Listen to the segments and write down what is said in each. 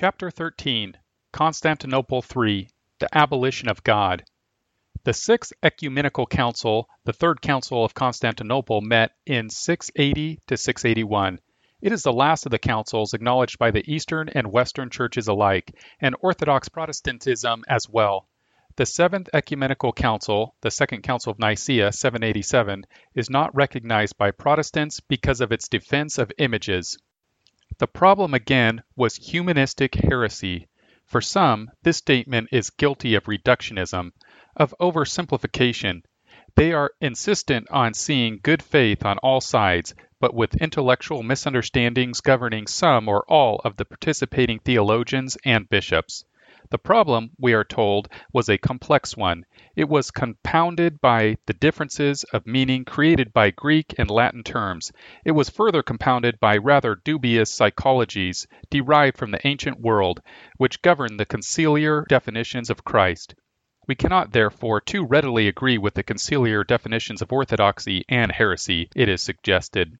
Chapter 13 Constantinople III The Abolition of God. The Sixth Ecumenical Council, the Third Council of Constantinople, met in 680 to 681. It is the last of the councils acknowledged by the Eastern and Western churches alike, and Orthodox Protestantism as well. The Seventh Ecumenical Council, the Second Council of Nicaea 787, is not recognized by Protestants because of its defense of images. The problem again was humanistic heresy. For some, this statement is guilty of reductionism, of oversimplification. They are insistent on seeing good faith on all sides, but with intellectual misunderstandings governing some or all of the participating theologians and bishops. The problem, we are told, was a complex one. It was compounded by the differences of meaning created by Greek and Latin terms. It was further compounded by rather dubious psychologies derived from the ancient world, which governed the conciliar definitions of Christ. We cannot therefore too readily agree with the conciliar definitions of orthodoxy and heresy, it is suggested.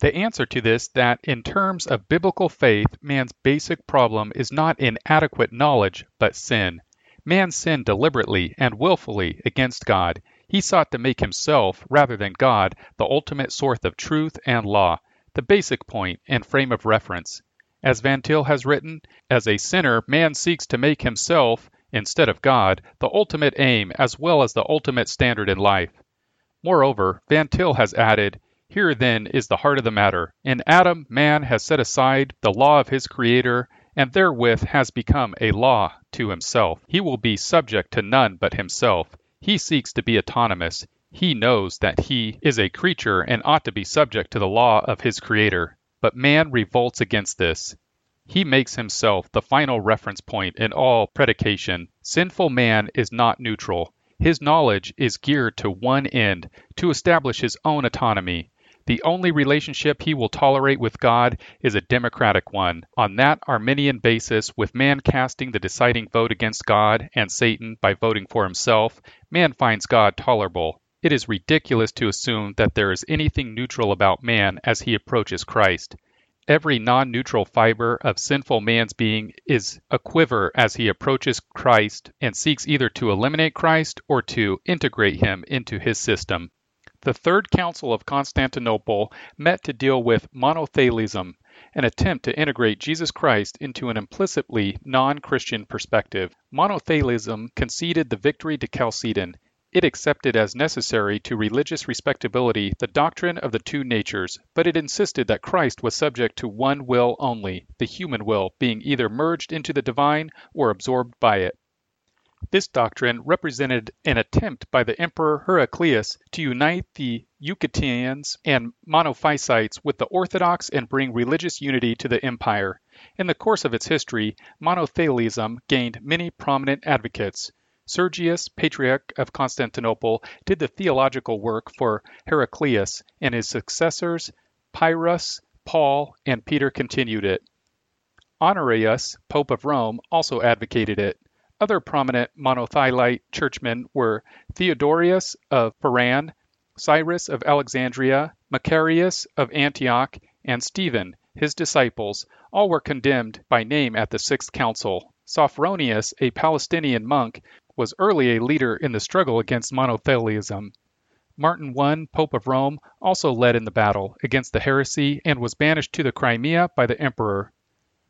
The answer to this that in terms of biblical faith, man's basic problem is not inadequate knowledge, but sin. Man sinned deliberately and willfully against God. He sought to make himself, rather than God, the ultimate source of truth and law, the basic point and frame of reference. As Van Til has written, as a sinner, man seeks to make himself, instead of God, the ultimate aim as well as the ultimate standard in life. Moreover, Van Til has added, here then is the heart of the matter. In Adam, man has set aside the law of his Creator, and therewith has become a law to himself. He will be subject to none but himself. He seeks to be autonomous. He knows that he is a creature and ought to be subject to the law of his Creator. But man revolts against this. He makes himself the final reference point in all predication. Sinful man is not neutral. His knowledge is geared to one end, to establish his own autonomy. The only relationship he will tolerate with God is a democratic one. On that Arminian basis, with man casting the deciding vote against God and Satan by voting for himself, man finds God tolerable. It is ridiculous to assume that there is anything neutral about man as he approaches Christ. Every non neutral fiber of sinful man's being is a quiver as he approaches Christ and seeks either to eliminate Christ or to integrate him into his system. The Third Council of Constantinople met to deal with monothelitism, an attempt to integrate Jesus Christ into an implicitly non Christian perspective. Monothelitism conceded the victory to Chalcedon. It accepted as necessary to religious respectability the doctrine of the two natures, but it insisted that Christ was subject to one will only, the human will being either merged into the divine or absorbed by it. This doctrine represented an attempt by the Emperor Heraclius to unite the Eutychians and Monophysites with the Orthodox and bring religious unity to the empire. In the course of its history, monothelitism gained many prominent advocates. Sergius, Patriarch of Constantinople, did the theological work for Heraclius, and his successors, Pyrrhus, Paul, and Peter continued it. Honorius, Pope of Rome, also advocated it. Other prominent monothelite churchmen were Theodorus of Pharan, Cyrus of Alexandria, Macarius of Antioch, and Stephen, his disciples. All were condemned by name at the Sixth Council. Sophronius, a Palestinian monk, was early a leader in the struggle against monothelitism. Martin I, Pope of Rome, also led in the battle against the heresy and was banished to the Crimea by the emperor.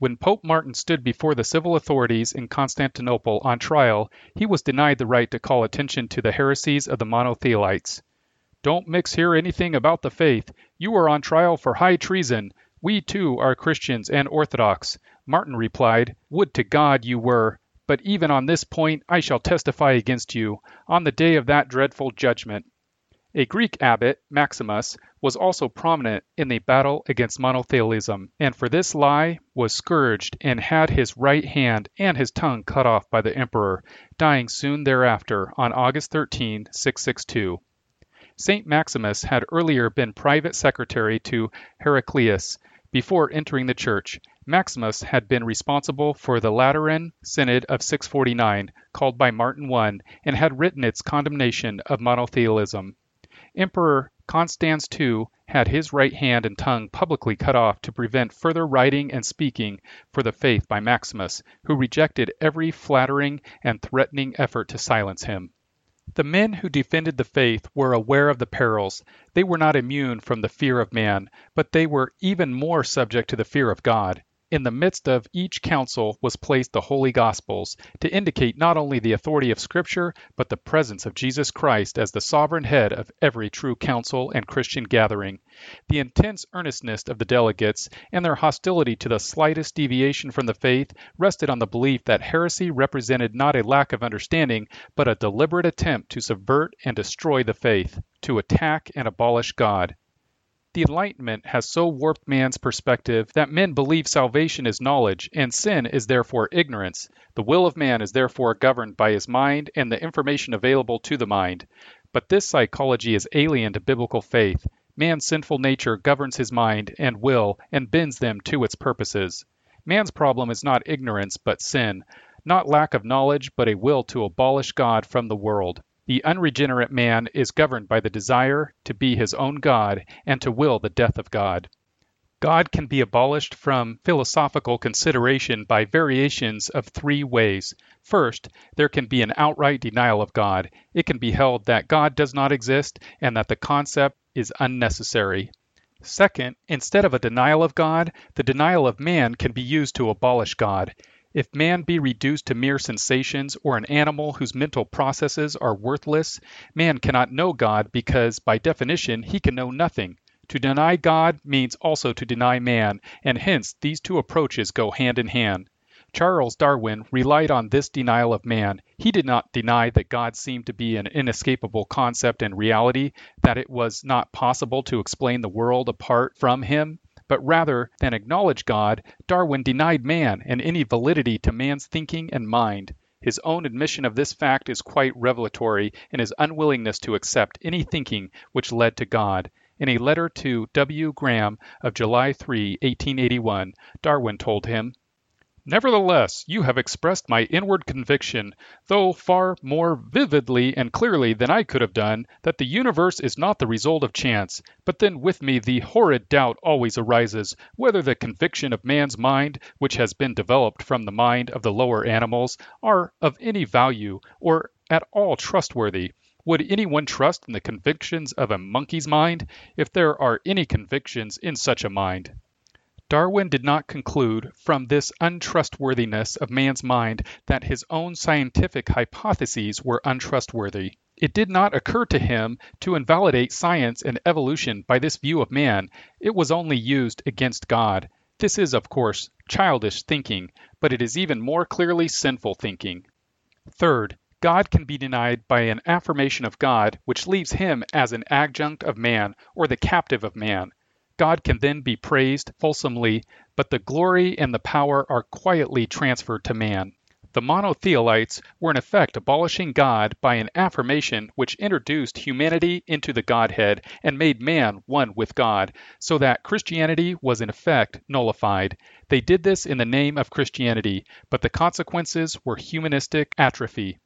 When Pope Martin stood before the civil authorities in Constantinople on trial, he was denied the right to call attention to the heresies of the monothelites. Don't mix here anything about the faith. You are on trial for high treason. We too are Christians and Orthodox. Martin replied, Would to God you were! But even on this point I shall testify against you, on the day of that dreadful judgment. A Greek abbot, Maximus, was also prominent in the battle against monothelitism, and for this lie was scourged and had his right hand and his tongue cut off by the emperor, dying soon thereafter on August 13, 662. St. Maximus had earlier been private secretary to Heraclius. Before entering the church, Maximus had been responsible for the Lateran Synod of 649, called by Martin I, and had written its condemnation of monothelitism. Emperor Constans too had his right hand and tongue publicly cut off to prevent further writing and speaking for the faith by Maximus, who rejected every flattering and threatening effort to silence him. The men who defended the faith were aware of the perils. They were not immune from the fear of man, but they were even more subject to the fear of God. In the midst of each council was placed the Holy Gospels, to indicate not only the authority of Scripture, but the presence of Jesus Christ as the sovereign head of every true council and Christian gathering. The intense earnestness of the delegates and their hostility to the slightest deviation from the faith rested on the belief that heresy represented not a lack of understanding, but a deliberate attempt to subvert and destroy the faith, to attack and abolish God. The Enlightenment has so warped man's perspective that men believe salvation is knowledge and sin is therefore ignorance. The will of man is therefore governed by his mind and the information available to the mind. But this psychology is alien to biblical faith. Man's sinful nature governs his mind and will and bends them to its purposes. Man's problem is not ignorance but sin, not lack of knowledge but a will to abolish God from the world. The unregenerate man is governed by the desire to be his own God and to will the death of God. God can be abolished from philosophical consideration by variations of three ways. First, there can be an outright denial of God. It can be held that God does not exist and that the concept is unnecessary. Second, instead of a denial of God, the denial of man can be used to abolish God. If man be reduced to mere sensations or an animal whose mental processes are worthless, man cannot know God because, by definition, he can know nothing. To deny God means also to deny man, and hence these two approaches go hand in hand. Charles Darwin relied on this denial of man. He did not deny that God seemed to be an inescapable concept and reality, that it was not possible to explain the world apart from him. But rather than acknowledge God, Darwin denied man and any validity to man's thinking and mind. His own admission of this fact is quite revelatory in his unwillingness to accept any thinking which led to God. In a letter to W. Graham of July 3, 1881, Darwin told him, Nevertheless, you have expressed my inward conviction, though far more vividly and clearly than I could have done, that the universe is not the result of chance. But then with me the horrid doubt always arises whether the conviction of man's mind, which has been developed from the mind of the lower animals, are of any value or at all trustworthy. Would anyone trust in the convictions of a monkey's mind, if there are any convictions in such a mind? Darwin did not conclude from this untrustworthiness of man's mind that his own scientific hypotheses were untrustworthy. It did not occur to him to invalidate science and evolution by this view of man. It was only used against God. This is, of course, childish thinking, but it is even more clearly sinful thinking. Third, God can be denied by an affirmation of God which leaves him as an adjunct of man or the captive of man. God can then be praised fulsomely, but the glory and the power are quietly transferred to man. The monothelites were in effect abolishing God by an affirmation which introduced humanity into the Godhead and made man one with God, so that Christianity was in effect nullified. They did this in the name of Christianity, but the consequences were humanistic atrophy.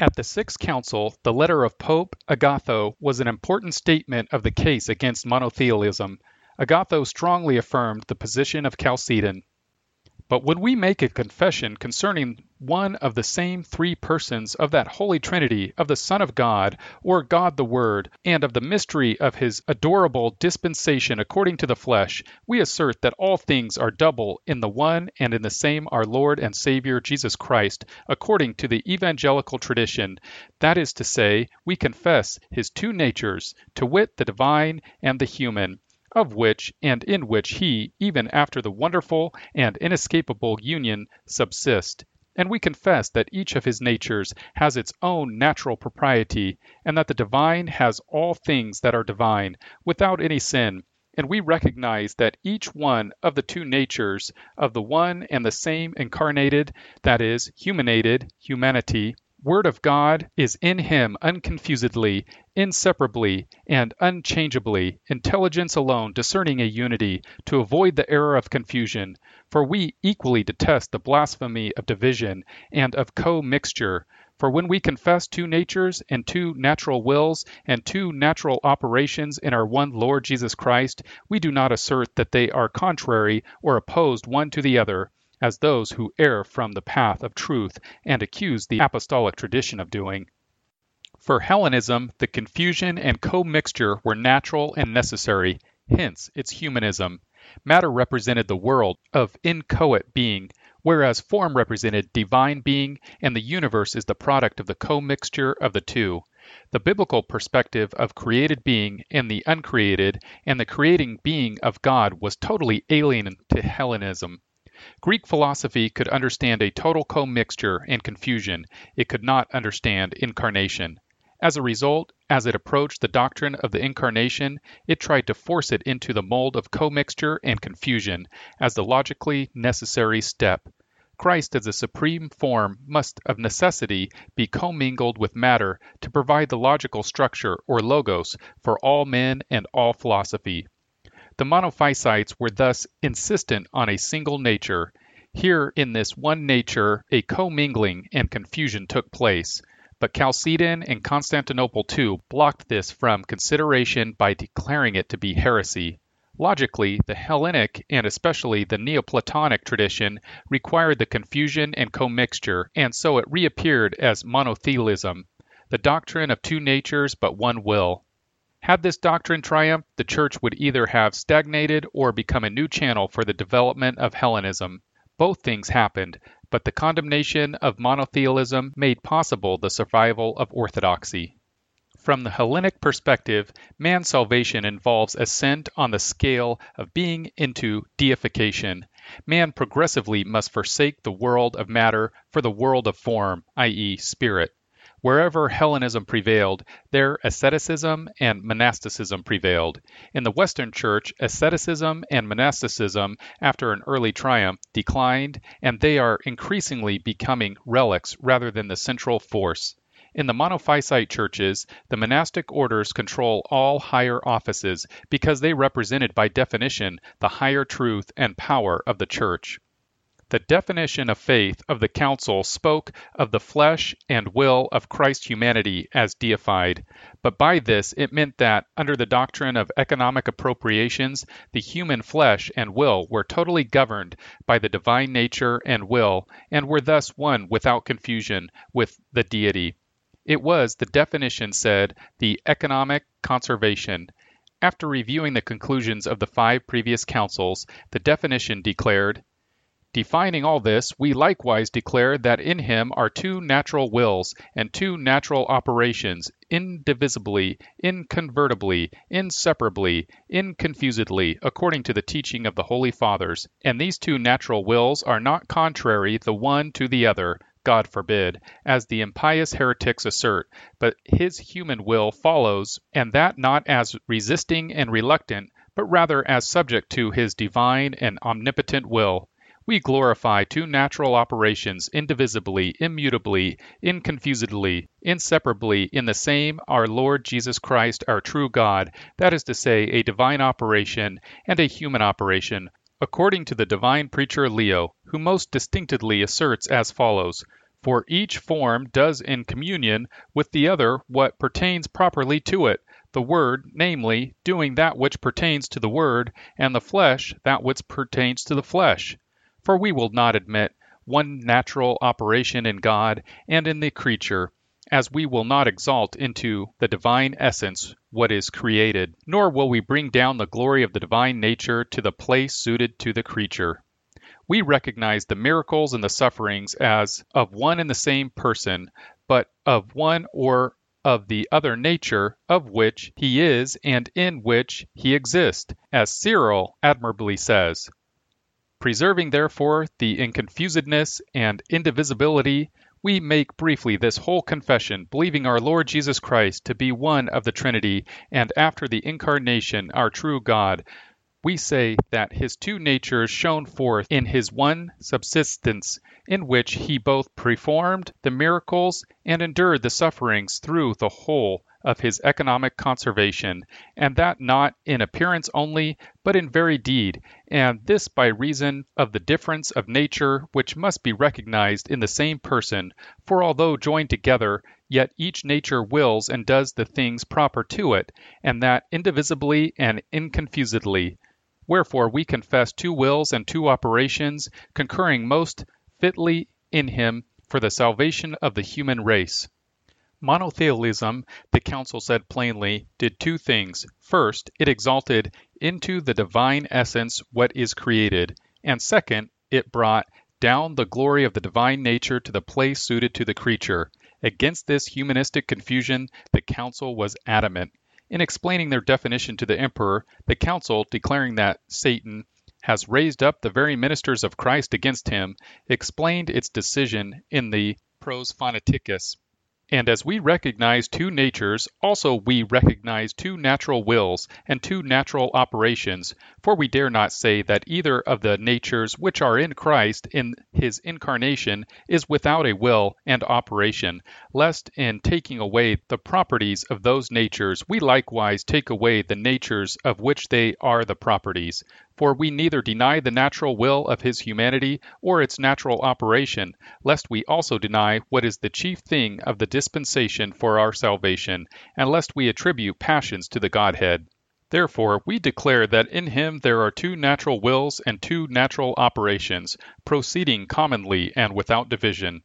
At the Sixth Council, the letter of Pope Agatho was an important statement of the case against monothelism. Agatho strongly affirmed the position of Chalcedon. But when we make a confession concerning one of the same three persons of that Holy Trinity, of the Son of God, or God the Word, and of the mystery of his adorable dispensation according to the flesh, we assert that all things are double in the one and in the same our Lord and Savior Jesus Christ, according to the evangelical tradition. That is to say, we confess his two natures, to wit, the divine and the human of which and in which he, even after the wonderful and inescapable union, subsist. And we confess that each of his natures has its own natural propriety, and that the divine has all things that are divine, without any sin. And we recognize that each one of the two natures of the one and the same incarnated, that is, humanated, humanity, Word of God is in him unconfusedly, inseparably, and unchangeably, intelligence alone discerning a unity, to avoid the error of confusion. For we equally detest the blasphemy of division and of commixture. For when we confess two natures and two natural wills and two natural operations in our one Lord Jesus Christ, we do not assert that they are contrary or opposed one to the other as those who err from the path of truth and accuse the apostolic tradition of doing. For Hellenism, the confusion and commixture were natural and necessary, hence its humanism. Matter represented the world of inchoate being, whereas form represented divine being, and the universe is the product of the commixture of the two. The biblical perspective of created being and the uncreated and the creating being of God was totally alien to Hellenism. Greek philosophy could understand a total commixture and confusion, it could not understand incarnation. As a result, as it approached the doctrine of the incarnation, it tried to force it into the mold of commixture and confusion as the logically necessary step. Christ as a supreme form must of necessity be commingled with matter to provide the logical structure or logos for all men and all philosophy. The monophysites were thus insistent on a single nature. Here in this one nature a commingling and confusion took place, but Chalcedon and Constantinople too blocked this from consideration by declaring it to be heresy. Logically, the Hellenic and especially the Neoplatonic tradition required the confusion and commixture, and so it reappeared as monothelitism, the doctrine of two natures but one will. Had this doctrine triumphed, the Church would either have stagnated or become a new channel for the development of Hellenism. Both things happened, but the condemnation of monothelitism made possible the survival of orthodoxy. From the Hellenic perspective, man's salvation involves ascent on the scale of being into deification. Man progressively must forsake the world of matter for the world of form, i.e., spirit. Wherever Hellenism prevailed, there asceticism and monasticism prevailed. In the Western Church, asceticism and monasticism, after an early triumph, declined, and they are increasingly becoming relics rather than the central force. In the monophysite churches, the monastic orders control all higher offices because they represented by definition the higher truth and power of the church. The definition of faith of the Council spoke of the flesh and will of Christ's humanity as deified, but by this it meant that, under the doctrine of economic appropriations, the human flesh and will were totally governed by the divine nature and will, and were thus one without confusion with the deity. It was, the definition said, the economic conservation. After reviewing the conclusions of the five previous councils, the definition declared Defining all this, we likewise declare that in him are two natural wills and two natural operations, indivisibly, inconvertibly, inseparably, inconfusedly, according to the teaching of the Holy Fathers. And these two natural wills are not contrary the one to the other, God forbid, as the impious heretics assert, but his human will follows, and that not as resisting and reluctant, but rather as subject to his divine and omnipotent will. We glorify two natural operations indivisibly, immutably, inconfusedly, inseparably in the same our Lord Jesus Christ, our true God, that is to say, a divine operation and a human operation, according to the divine preacher Leo, who most distinctly asserts as follows For each form does in communion with the other what pertains properly to it the Word, namely, doing that which pertains to the Word, and the flesh that which pertains to the flesh. For we will not admit one natural operation in God and in the creature, as we will not exalt into the divine essence what is created, nor will we bring down the glory of the divine nature to the place suited to the creature. We recognize the miracles and the sufferings as of one and the same person, but of one or of the other nature of which he is and in which he exists, as Cyril admirably says. Preserving therefore the inconfusedness and indivisibility, we make briefly this whole confession, believing our Lord Jesus Christ to be one of the Trinity, and after the incarnation our true God, we say that his two natures shone forth in his one subsistence, in which he both performed the miracles and endured the sufferings through the whole of his economic conservation, and that not in appearance only, but in very deed, and this by reason of the difference of nature which must be recognized in the same person, for although joined together, yet each nature wills and does the things proper to it, and that indivisibly and inconfusedly. Wherefore we confess two wills and two operations, concurring most fitly in him for the salvation of the human race. Monothelitism, the Council said plainly, did two things. First, it exalted into the divine essence what is created, and second, it brought down the glory of the divine nature to the place suited to the creature. Against this humanistic confusion, the Council was adamant. In explaining their definition to the emperor, the council, declaring that Satan has raised up the very ministers of Christ against him, explained its decision in the Prosphoneticus. And as we recognize two natures, also we recognize two natural wills and two natural operations, for we dare not say that either of the natures which are in Christ in his incarnation is without a will and operation, lest in taking away the properties of those natures we likewise take away the natures of which they are the properties. For we neither deny the natural will of his humanity or its natural operation, lest we also deny what is the chief thing of the dispensation for our salvation, and lest we attribute passions to the Godhead. Therefore, we declare that in him there are two natural wills and two natural operations, proceeding commonly and without division.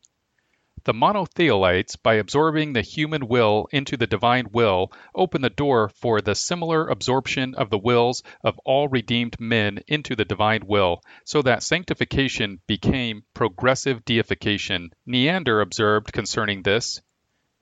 The monothelites, by absorbing the human will into the divine will, open the door for the similar absorption of the wills of all redeemed men into the divine will, so that sanctification became progressive deification. Neander observed concerning this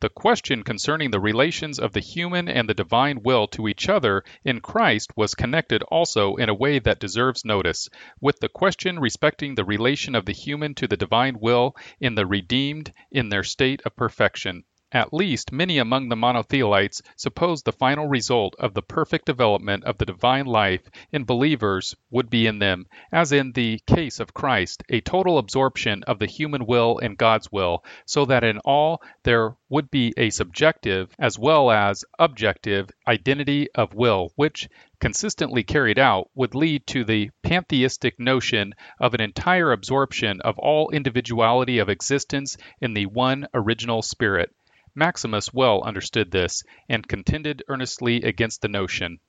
the question concerning the relations of the human and the divine will to each other in Christ was connected also in a way that deserves notice with the question respecting the relation of the human to the divine will in the redeemed in their state of perfection. At least many among the monothelites suppose the final result of the perfect development of the divine life in believers would be in them, as in the case of Christ, a total absorption of the human will in God's will, so that in all there would be a subjective as well as objective identity of will, which, consistently carried out, would lead to the pantheistic notion of an entire absorption of all individuality of existence in the one original spirit. Maximus well understood this, and contended earnestly against the notion.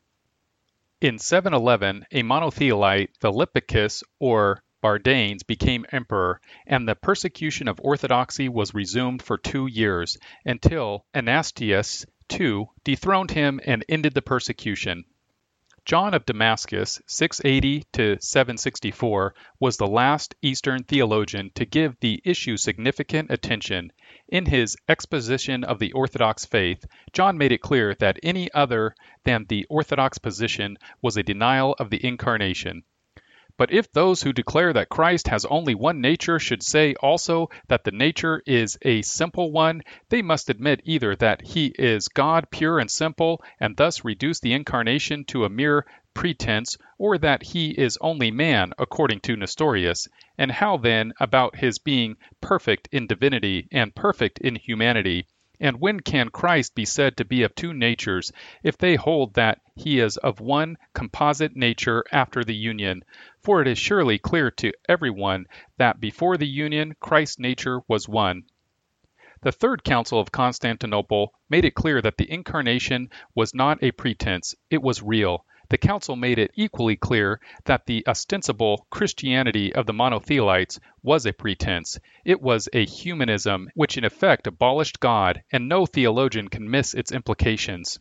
In 711, a monothelite, Philippicus or Bardanes, became emperor, and the persecution of orthodoxy was resumed for two years, until Anastasius II dethroned him and ended the persecution. John of Damascus, 680 to 764, was the last Eastern theologian to give the issue significant attention. In his exposition of the Orthodox faith, John made it clear that any other than the Orthodox position was a denial of the Incarnation. But if those who declare that Christ has only one nature should say also that the nature is a simple one, they must admit either that he is God pure and simple, and thus reduce the incarnation to a mere pretense, or that he is only man, according to Nestorius. And how then about his being perfect in divinity and perfect in humanity? And when can Christ be said to be of two natures, if they hold that he is of one composite nature after the union? For it is surely clear to every one that before the union Christ's nature was one. The Third Council of Constantinople made it clear that the Incarnation was not a pretense, it was real. The Council made it equally clear that the ostensible Christianity of the Monothelites was a pretense. It was a humanism which in effect abolished God, and no theologian can miss its implications.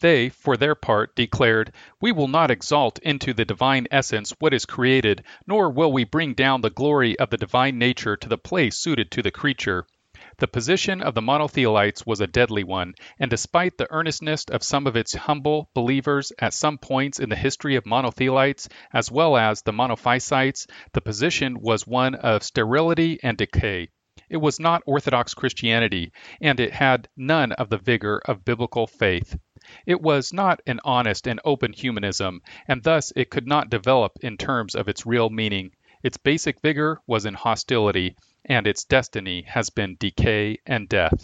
They, for their part, declared, We will not exalt into the divine essence what is created, nor will we bring down the glory of the divine nature to the place suited to the creature. The position of the Monothelites was a deadly one, and despite the earnestness of some of its humble believers at some points in the history of Monothelites, as well as the Monophysites, the position was one of sterility and decay. It was not Orthodox Christianity, and it had none of the vigor of biblical faith. It was not an honest and open humanism, and thus it could not develop in terms of its real meaning. Its basic vigor was in hostility, and its destiny has been decay and death.